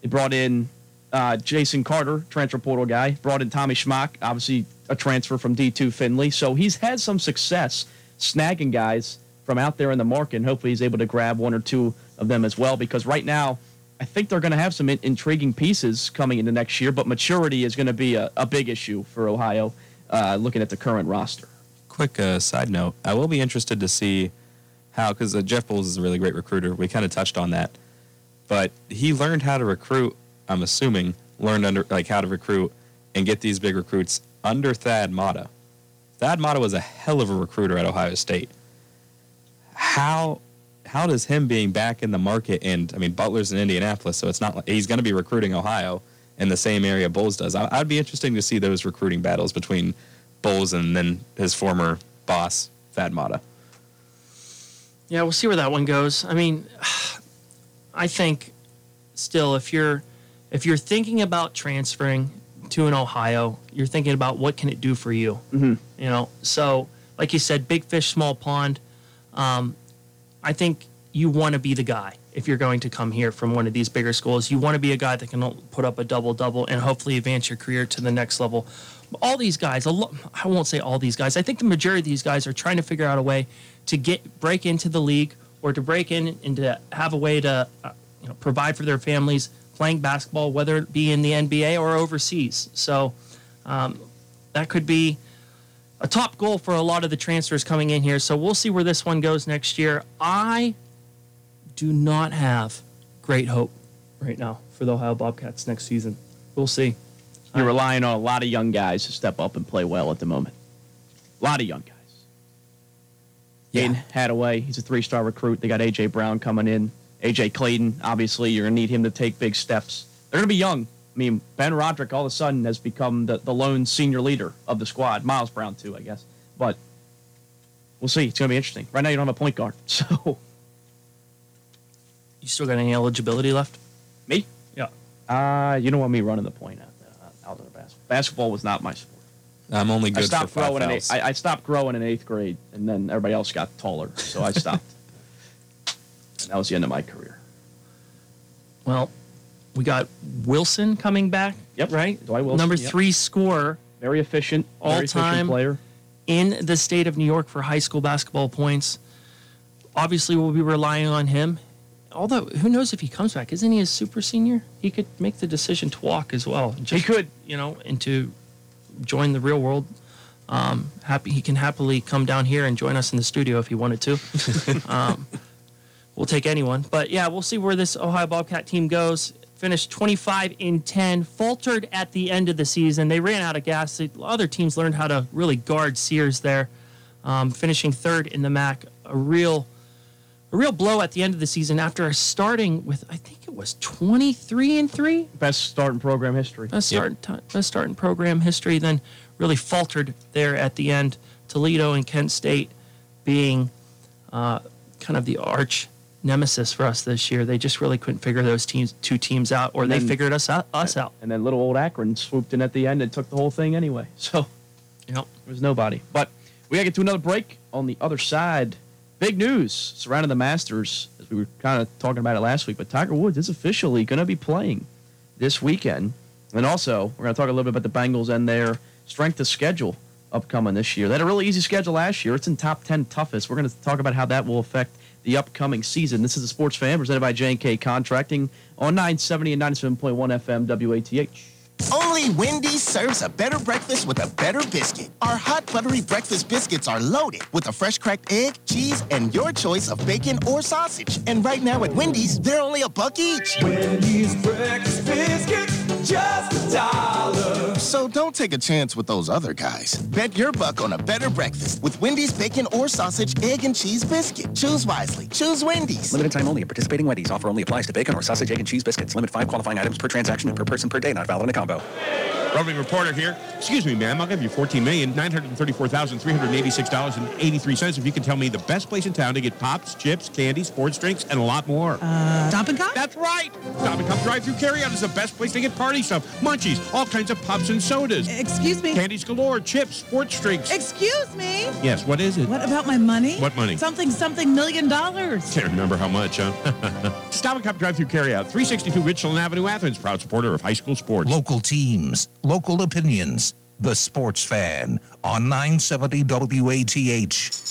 They brought in uh, Jason Carter, transfer portal guy. Brought in Tommy Schmock, obviously a transfer from D2 Findlay. So he's had some success snagging guys from out there in the market, and hopefully he's able to grab one or two of them as well. Because right now, I think they're going to have some in- intriguing pieces coming into next year, but maturity is going to be a, a big issue for Ohio, uh, looking at the current roster.
Quick uh, side note: I will be interested to see how, because uh, Jeff Boals is a really great recruiter. We kind of touched on that, but he learned how to recruit. I'm assuming learned under like how to recruit and get these big recruits under Thad Matta. Thad Matta was a hell of a recruiter at Ohio State. How how does him being back in the market and I mean Butler's in Indianapolis, so it's not like he's going to be recruiting Ohio in the same area Boals does. I, I'd be interesting to see those recruiting battles between Boals and then his former boss Thad Matta.
Yeah, we'll see where that one goes. I mean, I think still if you're if you're thinking about transferring to an Ohio, you're thinking about what can it do for you. Mm-hmm. You know, so like you said, big fish, small pond. Um, I think you want to be the guy if you're going to come here from one of these bigger schools. You want to be a guy that can put up a double double and hopefully advance your career to the next level. All these guys, lo- I won't say all these guys. I think the majority of these guys are trying to figure out a way to get break into the league or to break in and to have a way to uh, you know, provide for their families playing basketball, whether it be in the NBA or overseas. So um, that could be a top goal for a lot of the transfers coming in here. So we'll see where this one goes next year. I do not have great hope right now for the Ohio Bobcats next season. We'll see.
You're relying on a lot of young guys to step up and play well at the moment. A lot of young guys. Aiden Hadaway, he's a three-star recruit. They got AJ Brown coming in. AJ Clayton, obviously, you're gonna need him to take big steps. They're gonna be young. I mean, Ben Roderick all of a sudden has become the, the lone senior leader of the squad. Miles Brown too, I guess. But we'll see. It's gonna be interesting. Right now, you don't have a point guard, so
You still got any eligibility left?
me,
Yeah.
uh, you don't want me running the point out there, out of the basketball. Basketball was not my sport.
I'm only
I
good for
stopped
five
growing. In
fouls.
eighth, I, I stopped growing in eighth grade, and then everybody else got taller, so I stopped. and that was the end of my career.
Well, we got Wilson coming back.
Yep.
Right?
Dwight Wilson,
Number
yep.
three scorer
Very efficient, very efficient
All-time.
player.
in the state of New York for high school basketball points. Obviously, we'll be relying on him. Although, who knows if he comes back? Isn't he a super senior? He could make the decision to walk as well. Just,
could.
you know, and to join the real world. Um, happy he can happily come down here and join us in the studio if he wanted to. um, we'll take anyone, but yeah, we'll see where this Ohio Bobcat team goes. Finished 25 in 10, faltered at the end of the season. They ran out of gas. The other teams learned how to really guard Sears there, um, finishing third in the MAC. A real, a real blow at the end of the season after starting with I think it was 23 and three
Best start in program history.
best start ti- best start in program history. Then really faltered there at the end. Toledo and Kent State being uh, kind of the arch nemesis for us this year. They just really couldn't figure those teams, two teams out, or
And
they
then-
figured us out. Us out.
And then little old Akron swooped in at the end and took the whole thing anyway. So
Yep.
there was nobody. But we got to get to another break. On the other side, big news surrounding the Masters, as we were kind of talking about it last week. But Tiger Woods is officially going to be playing this weekend. And also, we're going to talk a little bit about the Bengals and their strength of schedule upcoming this year. They had a really easy schedule last year. It's in top 10 toughest. We're going to talk about how that will affect the upcoming season. This is the Sports Fan presented by J&K Contracting on 970 and 97.1 FM WATH.
Only Wendy's serves a better breakfast with a better biscuit. Our hot buttery breakfast biscuits are loaded with a fresh cracked egg, cheese, and your choice of bacon or sausage. And right now at Wendy's, they're only a buck each.
Wendy's breakfast biscuit, just a dollar.
So don't take a chance with those other guys. Bet your buck on a better breakfast with Wendy's bacon or sausage, egg, and cheese biscuit. Choose wisely. Choose Wendy's.
Limited time only. Participating Wendy's offer only applies to bacon or sausage, egg, and cheese biscuits. Limit five qualifying items per transaction and per person per day. Not valid in a combo.
Roving reporter here. Excuse me, ma'am. I'll give you fourteen million nine hundred thirty-four thousand three hundred eighty-six dollars and eighty-three cents if you can tell me the best place in town to get pops, chips, candy, sports drinks, and a lot more.
Uh, Stop and Cup?
That's right. Stop and Cup drive-through carryout is the best place to get party stuff, munchies, all kinds of pops and sodas,
Excuse me.
candies galore, chips, sports drinks.
Excuse me.
yes. What is it?
What about my money?
What money?
Something, something million dollars.
Can't remember how much, huh? Stop and Cup drive-through carryout, 362 Richland Avenue, Athens. Proud supporter of high school sports.
Local teams, local opinions. The Sports Fan on 970 WATH.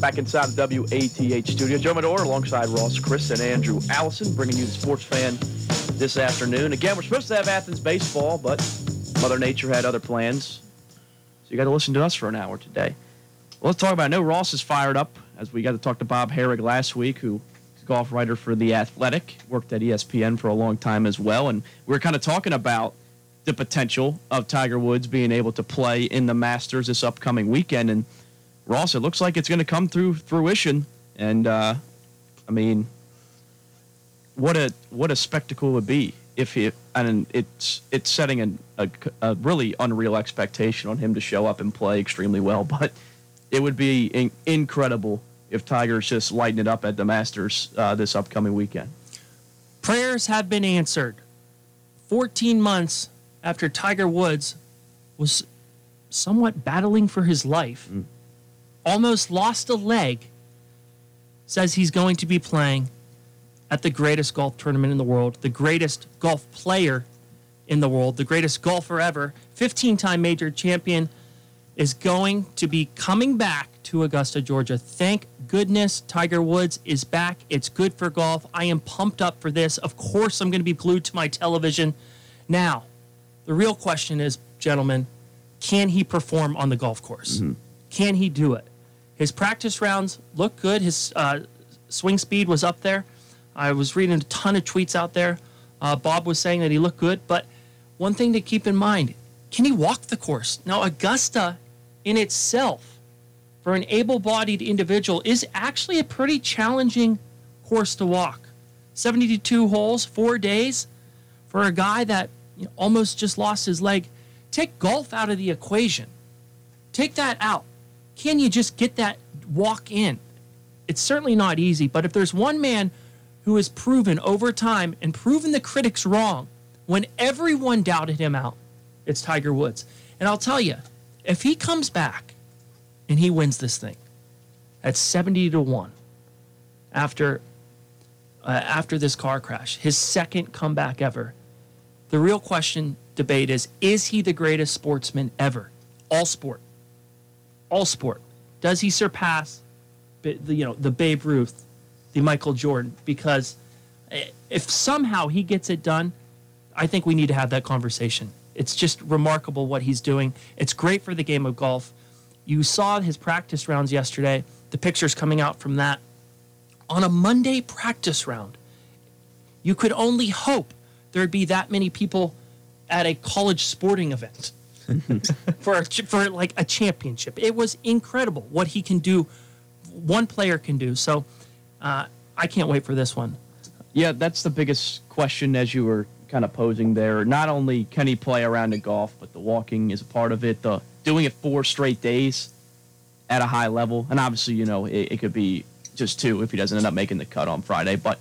Back inside the WATH studio, Joe Medor alongside Ross, Chris, and Andrew Allison, bringing you the sports fan this afternoon. Again, we're supposed to have Athens baseball, but Mother Nature had other plans, so you got to listen to us for an hour today. Well, let's talk about. I know Ross is fired up as we got to talk to Bob Harig last week, who is a golf writer for the Athletic, worked at ESPN for a long time as well, and we are kind of talking about the potential of Tiger Woods being able to play in the Masters this upcoming weekend, and Ross, it looks like it's going to come through fruition, and uh, I mean, what a what a spectacle it would be if he and it's it's setting an, a a really unreal expectation on him to show up and play extremely well, but it would be in, incredible if Tiger's just lighting it up at the Masters uh, this upcoming weekend.
Prayers have been answered. 14 months after Tiger Woods was somewhat battling for his life, almost lost a leg, says he's going to be playing at the greatest golf tournament in the world, the greatest golf player in the world, the greatest golfer ever, 15 time major champion, is going to be coming back to Augusta, Georgia. Thank goodness Tiger Woods is back. It's good for golf. I am pumped up for this. Of course, I'm going to be glued to my television. Now, the real question is, gentlemen, can he perform on the golf course? Can he do it? His practice rounds look good. His uh, swing speed was up there. I was reading a ton of tweets out there. Uh, Bob was saying that he looked good, but one thing to keep in mind can he walk the course? Now, Augusta in itself, for an able bodied individual, is actually a pretty challenging course to walk. 72 holes, four days for a guy that you know, almost just lost his leg. Take golf out of the equation. Take that out. Can you just get that walk in? It's certainly not easy, but if there's one man who has proven over time and proven the critics wrong when everyone doubted him out, it's Tiger Woods. And I'll tell you, if he comes back and he wins this thing at 70 to 1 after uh, after this car crash, his second comeback ever. The real question debate is is he the greatest sportsman ever? All sport. All sport. Does he surpass the you know the Babe Ruth, the Michael Jordan because eh, if somehow he gets it done, I think we need to have that conversation. It's just remarkable what he's doing. It's great for the game of golf. You saw his practice rounds yesterday, the pictures coming out from that. On a Monday practice round, you could only hope there'd be that many people at a college sporting event for a, for like a championship. It was incredible what he can do, one player can do. So uh, I can't wait for this one.
Yeah, that's the biggest question as you were kind of posing there. Not only can he play around the golf, but the walking is a part of it. The doing it four straight days at a high level, and obviously, you know, it, it could be just two if he doesn't end up making the cut on Friday. But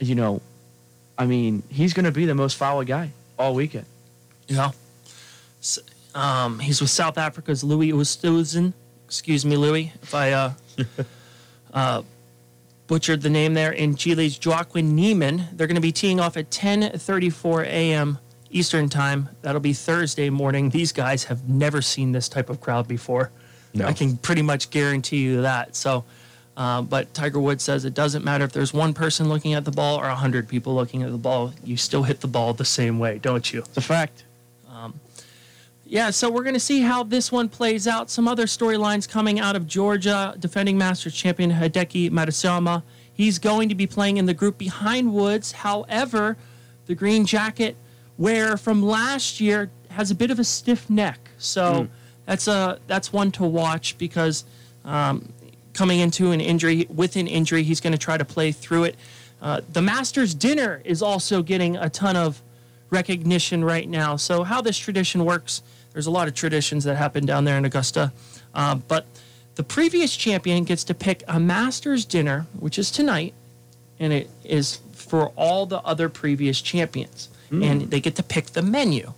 you know, I mean, he's going to be the most foul guy all weekend.
Yeah. S- Um, he's with South Africa's Louis Oosthuizen. Excuse me, Louis, if I uh, uh, butchered the name there. And Chile's Joaquin Niemann. They're going to be teeing off at 10:34 a.m. Eastern time. That'll be Thursday morning. These guys have never seen this type of crowd before.
No.
I can pretty much guarantee you that. So, uh, but Tiger Woods says it doesn't matter if there's one person looking at the ball or a hundred people looking at the ball. You still hit the ball the same way, don't you?
It's a fact.
Yeah, so we're going to see how this one plays out. Some other storylines coming out of Georgia. Defending Masters champion Hideki Matsuyama. He's going to be playing in the group behind Woods. However, the green jacket wearer from last year has a bit of a stiff neck. So that's a that's one to watch because um, coming into an injury with an injury, he's going to try to play through it. Uh, the Masters dinner is also getting a ton of recognition right now. So how this tradition works, there's a lot of traditions that happen down there in Augusta, uh, but the previous champion gets to pick a Masters dinner, which is tonight, and it is for all the other previous champions, and they get to pick the menu.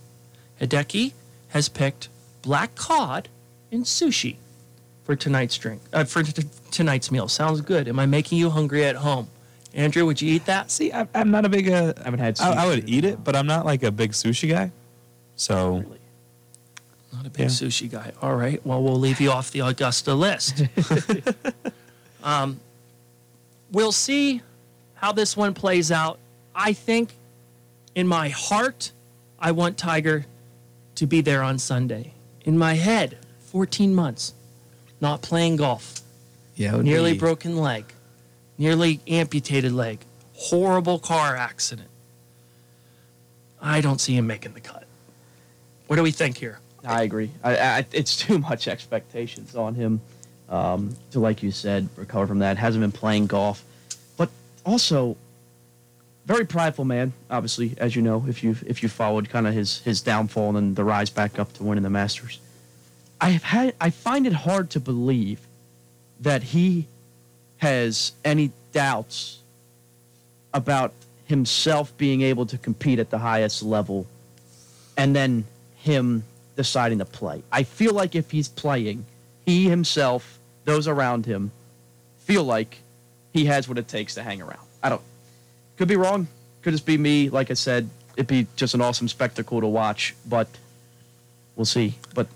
Hideki has picked black cod and sushi for tonight's drink uh, for t- tonight's meal. Sounds good. Am I making you hungry at home? Andrew, would you eat that?
See, I'm, I'm not a big. Uh, I
haven't had.
I, I would eat it, but I'm not like a big sushi guy. So
Not a big sushi guy. All right. Well, we'll leave you off the Augusta list. um, we'll see how this one plays out. I think in my heart, I want Tiger to be there on Sunday. In my head, 14 months, not playing golf,
yeah,
nearly
be-
broken leg, nearly amputated leg, horrible car accident. I don't see him making the cut. What do we think here?
I agree. I, I, it's too much expectations on him um, to, like you said, recover from that. Hasn't been playing golf, but also very prideful man. Obviously, as you know, if you if you followed kind of his his downfall and then the rise back up to winning the Masters. I have had. I find it hard to believe that he has any doubts about himself being able to compete at the highest level and then him deciding to play. I feel like if he's playing, he himself, those around him, feel like he has what it takes to hang around. I don't. Could be wrong. Could just be me. Like I said, it'd be just an awesome spectacle to watch. But we'll see. But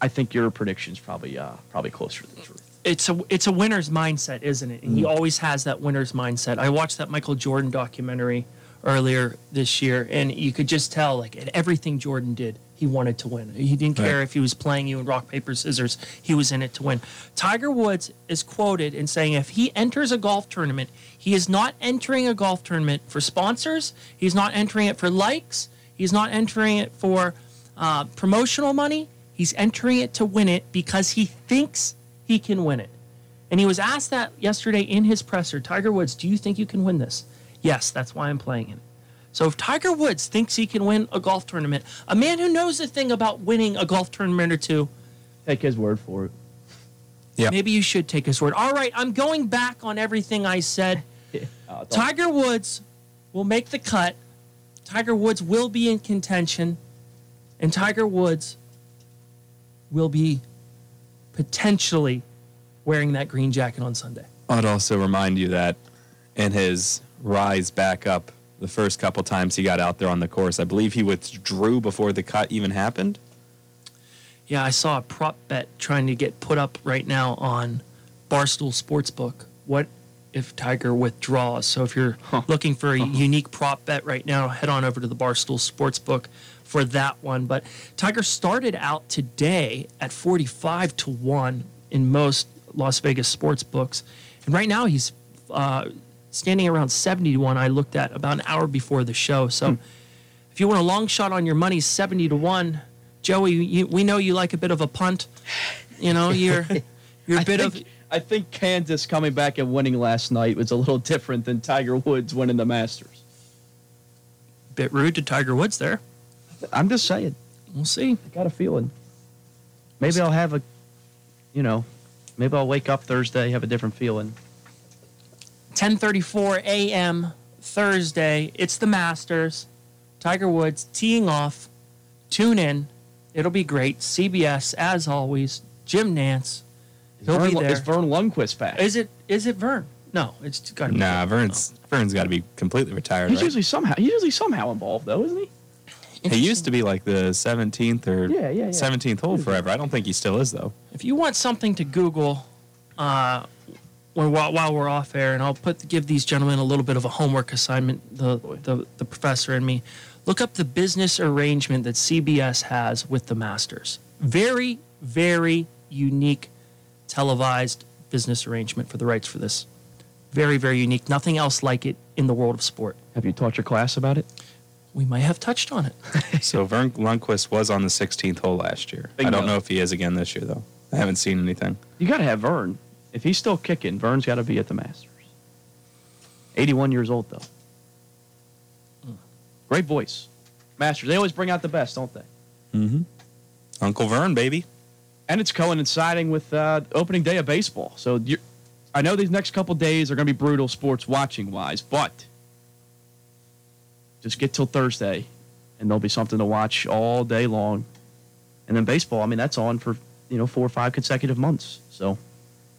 I think your prediction's probably uh, probably closer to the truth.
it's a it's a winner's mindset, isn't it? And he always has that winner's mindset. I watched that Michael Jordan documentary earlier this year, and you could just tell, like, at everything Jordan did, he wanted to win. He didn't care
Right.
if he was playing you in rock paper scissors; he was in it to win. Tiger Woods is quoted in saying, if he enters a golf tournament, he is not entering a golf tournament for sponsors. He's not entering it for likes. He's not entering it for uh, promotional money. He's entering it to win it because he thinks he can win it. And he was asked that yesterday in his presser Tiger Woods, do you think you can win this? Yes, that's why I'm playing it. So if Tiger Woods thinks he can win a golf tournament, a man who knows a thing about winning a golf tournament or two,
Take his word for it.
Yeah.
maybe you should take his word. All right, I'm going back on everything I said.
Uh,
Tiger Woods will make the cut. Tiger Woods will be in contention. And Tiger Woods will be potentially wearing that green jacket on Sunday.
I'd also remind you that in his rise back up, the first couple times he got out there on the course, I believe he withdrew before the cut even happened.
Yeah, I saw a prop bet trying to get put up right now on Barstool Sportsbook. What if Tiger withdraws? So if you're looking for a unique prop bet right now, head on over to the Barstool Sportsbook for that one. But Tiger started out today at 45 to 1 in most Las Vegas sports books. And right now he's uh, standing around 70 to 1. I looked at about an hour before the show. So hmm. if you want a long shot on your money, 70 to 1. Joey, you, we know you like a bit of a punt. You know, you're you're a bit
think,
of
I think Kansas coming back and winning last night was a little different than Tiger Woods winning the Masters.
Bit rude to Tiger Woods there.
I'm just saying.
We'll see.
I got a feeling. Maybe I'll have a, you know, maybe I'll wake up Thursday have a different feeling.
10:34 a.m. Thursday. It's the Masters. Tiger Woods teeing off. Tune in. It'll be great. CBS as always. Jim Nantz. He'll
Vern,
be there.
Is Verne Lundquist back?
Is it? Is it Vern? No, it's got to be.
Nah, Vern's Vern's got to be completely retired.
He's
right?
usually somehow he's usually somehow involved though, isn't he?
He used to be like the 17th or
Yeah, yeah, yeah.
17th hole forever. I don't think he still is though.
If you want something to Google, uh, while, while we're off air, and I'll put give these gentlemen a little bit of a homework assignment, the, the the professor and me, look up the business arrangement that CBS has with the Masters. Very, very unique, televised business arrangement for the rights for this. Very, very unique. Nothing else like it in the world of sport.
Have you taught your class about it?
We might have touched on it.
So Verne Lundquist was on the 16th hole last year. I don't know if he is again this year though. I haven't seen anything.
You got to have Vern. If he's still kicking, Vern's got to be at the Masters. 81 years old though. Great voice. Masters. They always bring out the best, don't they?
Mm-hmm. Uncle Vern, baby.
And it's coinciding with uh, opening day of baseball. So you're, I know these next couple days are going to be brutal sports watching wise, but just get till Thursday, and there'll be something to watch all day long. And then baseball, I mean, that's on for you know four or five consecutive months. So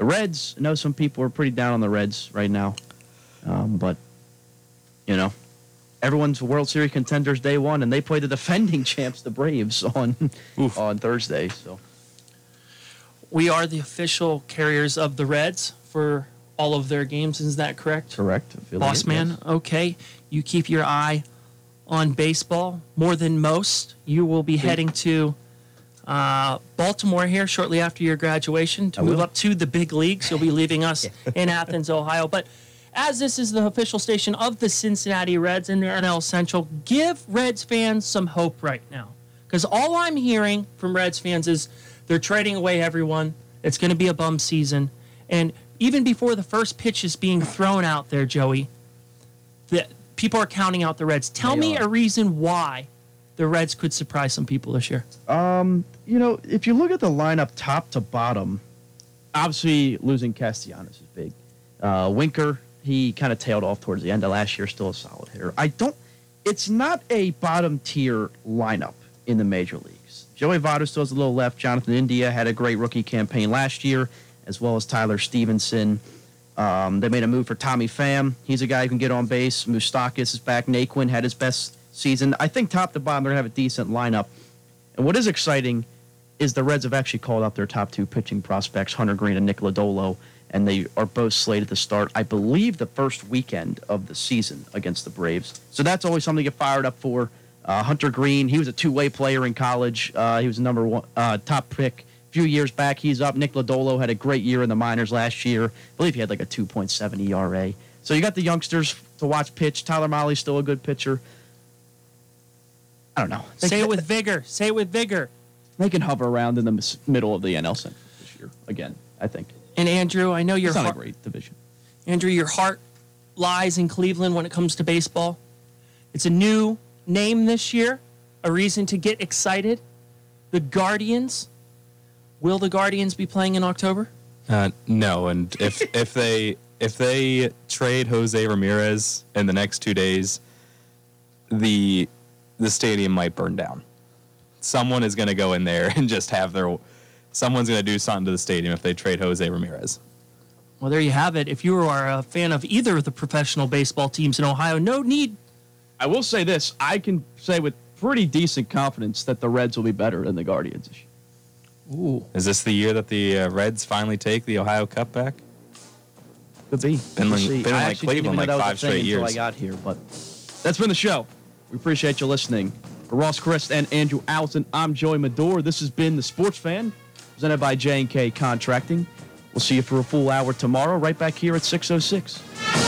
the Reds, I know some people are pretty down on the Reds right now, um, but you know everyone's World Series contenders day one, and they play the defending champs, the Braves, on on Thursday. So.
We are the official carriers of the Reds for all of their games. Is that correct?
Correct. Affiliate,
Boss man,
yes.
okay. You keep your eye on baseball more than most. You will be heading to uh, Baltimore here shortly after your graduation to move up to the big leagues. You'll be leaving us in Athens, Ohio. But as this is the official station of the Cincinnati Reds in the NL Central, give Reds fans some hope right now. Because all I'm hearing from Reds fans is they're trading away everyone. It's going to be a bum season. And even before the first pitch is being thrown out there, Joey, the, people are counting out the Reds. Tell
They
me
are.
a reason why the Reds could surprise some people this year.
Um, you know, if you look at the lineup top to bottom, obviously losing Castellanos is big. Uh, Winker, he kind of tailed off towards the end of last year, still a solid hitter. I don't, it's not a bottom tier lineup in the major leagues. Joey Votto still has a little left. Jonathan India had a great rookie campaign last year, as well as Tyler Stephenson. Um, they made a move for Tommy Pham. He's a guy who can get on base. Moustakas is back. Naquin had his best season. I think top to bottom, they're going to have a decent lineup. And what is exciting is the Reds have actually called up their top two pitching prospects, Hunter Greene and Nick Lodolo, and they are both slated to start, I believe, the first weekend of the season against the Braves. So that's always something to get fired up for. Uh, Hunter Greene, he was a two-way player in college. Uh, he was number one uh, top pick a few years back. He's up. Nick Lodolo had a great year in the minors last year. I believe he had like a 2.7 ERA. So you got the youngsters to watch pitch. Tyler Mahle's still a good pitcher. I don't know. They
Say
can-
it with vigor. Say it with vigor.
they can hover around in the mis- middle of the NL Central this year again. I think
And Andrew, I know your
it's not a great division.
Andrew, your heart lies in Cleveland when it comes to baseball. It's a new name this year, a reason to get excited. The Guardians. Will the Guardians be playing in October?
Uh, no, and if if they if they trade Jose Ramirez in the next two days, the the stadium might burn down. Someone is going to go in there and just have their. Someone's going to do something to the stadium if they trade Jose Ramirez.
Well, there you have it. If you are a fan of either of the professional baseball teams in Ohio, no need.
I will say this: I can say with pretty decent confidence that the Reds will be better than the Guardians this.
Ooh,
Is this the year that the uh, Reds finally take the Ohio Cup back?
Could be.
Been
We'll
like- been like Cleveland like
that was a
five straight years.
I got here, but that's been the show. We appreciate you listening. For Ross Christ and Andrew Allison, I'm Joey Medor. This has been the Sports Fan, presented by J and K Contracting. We'll see you for a full hour tomorrow, right back here at 6:06.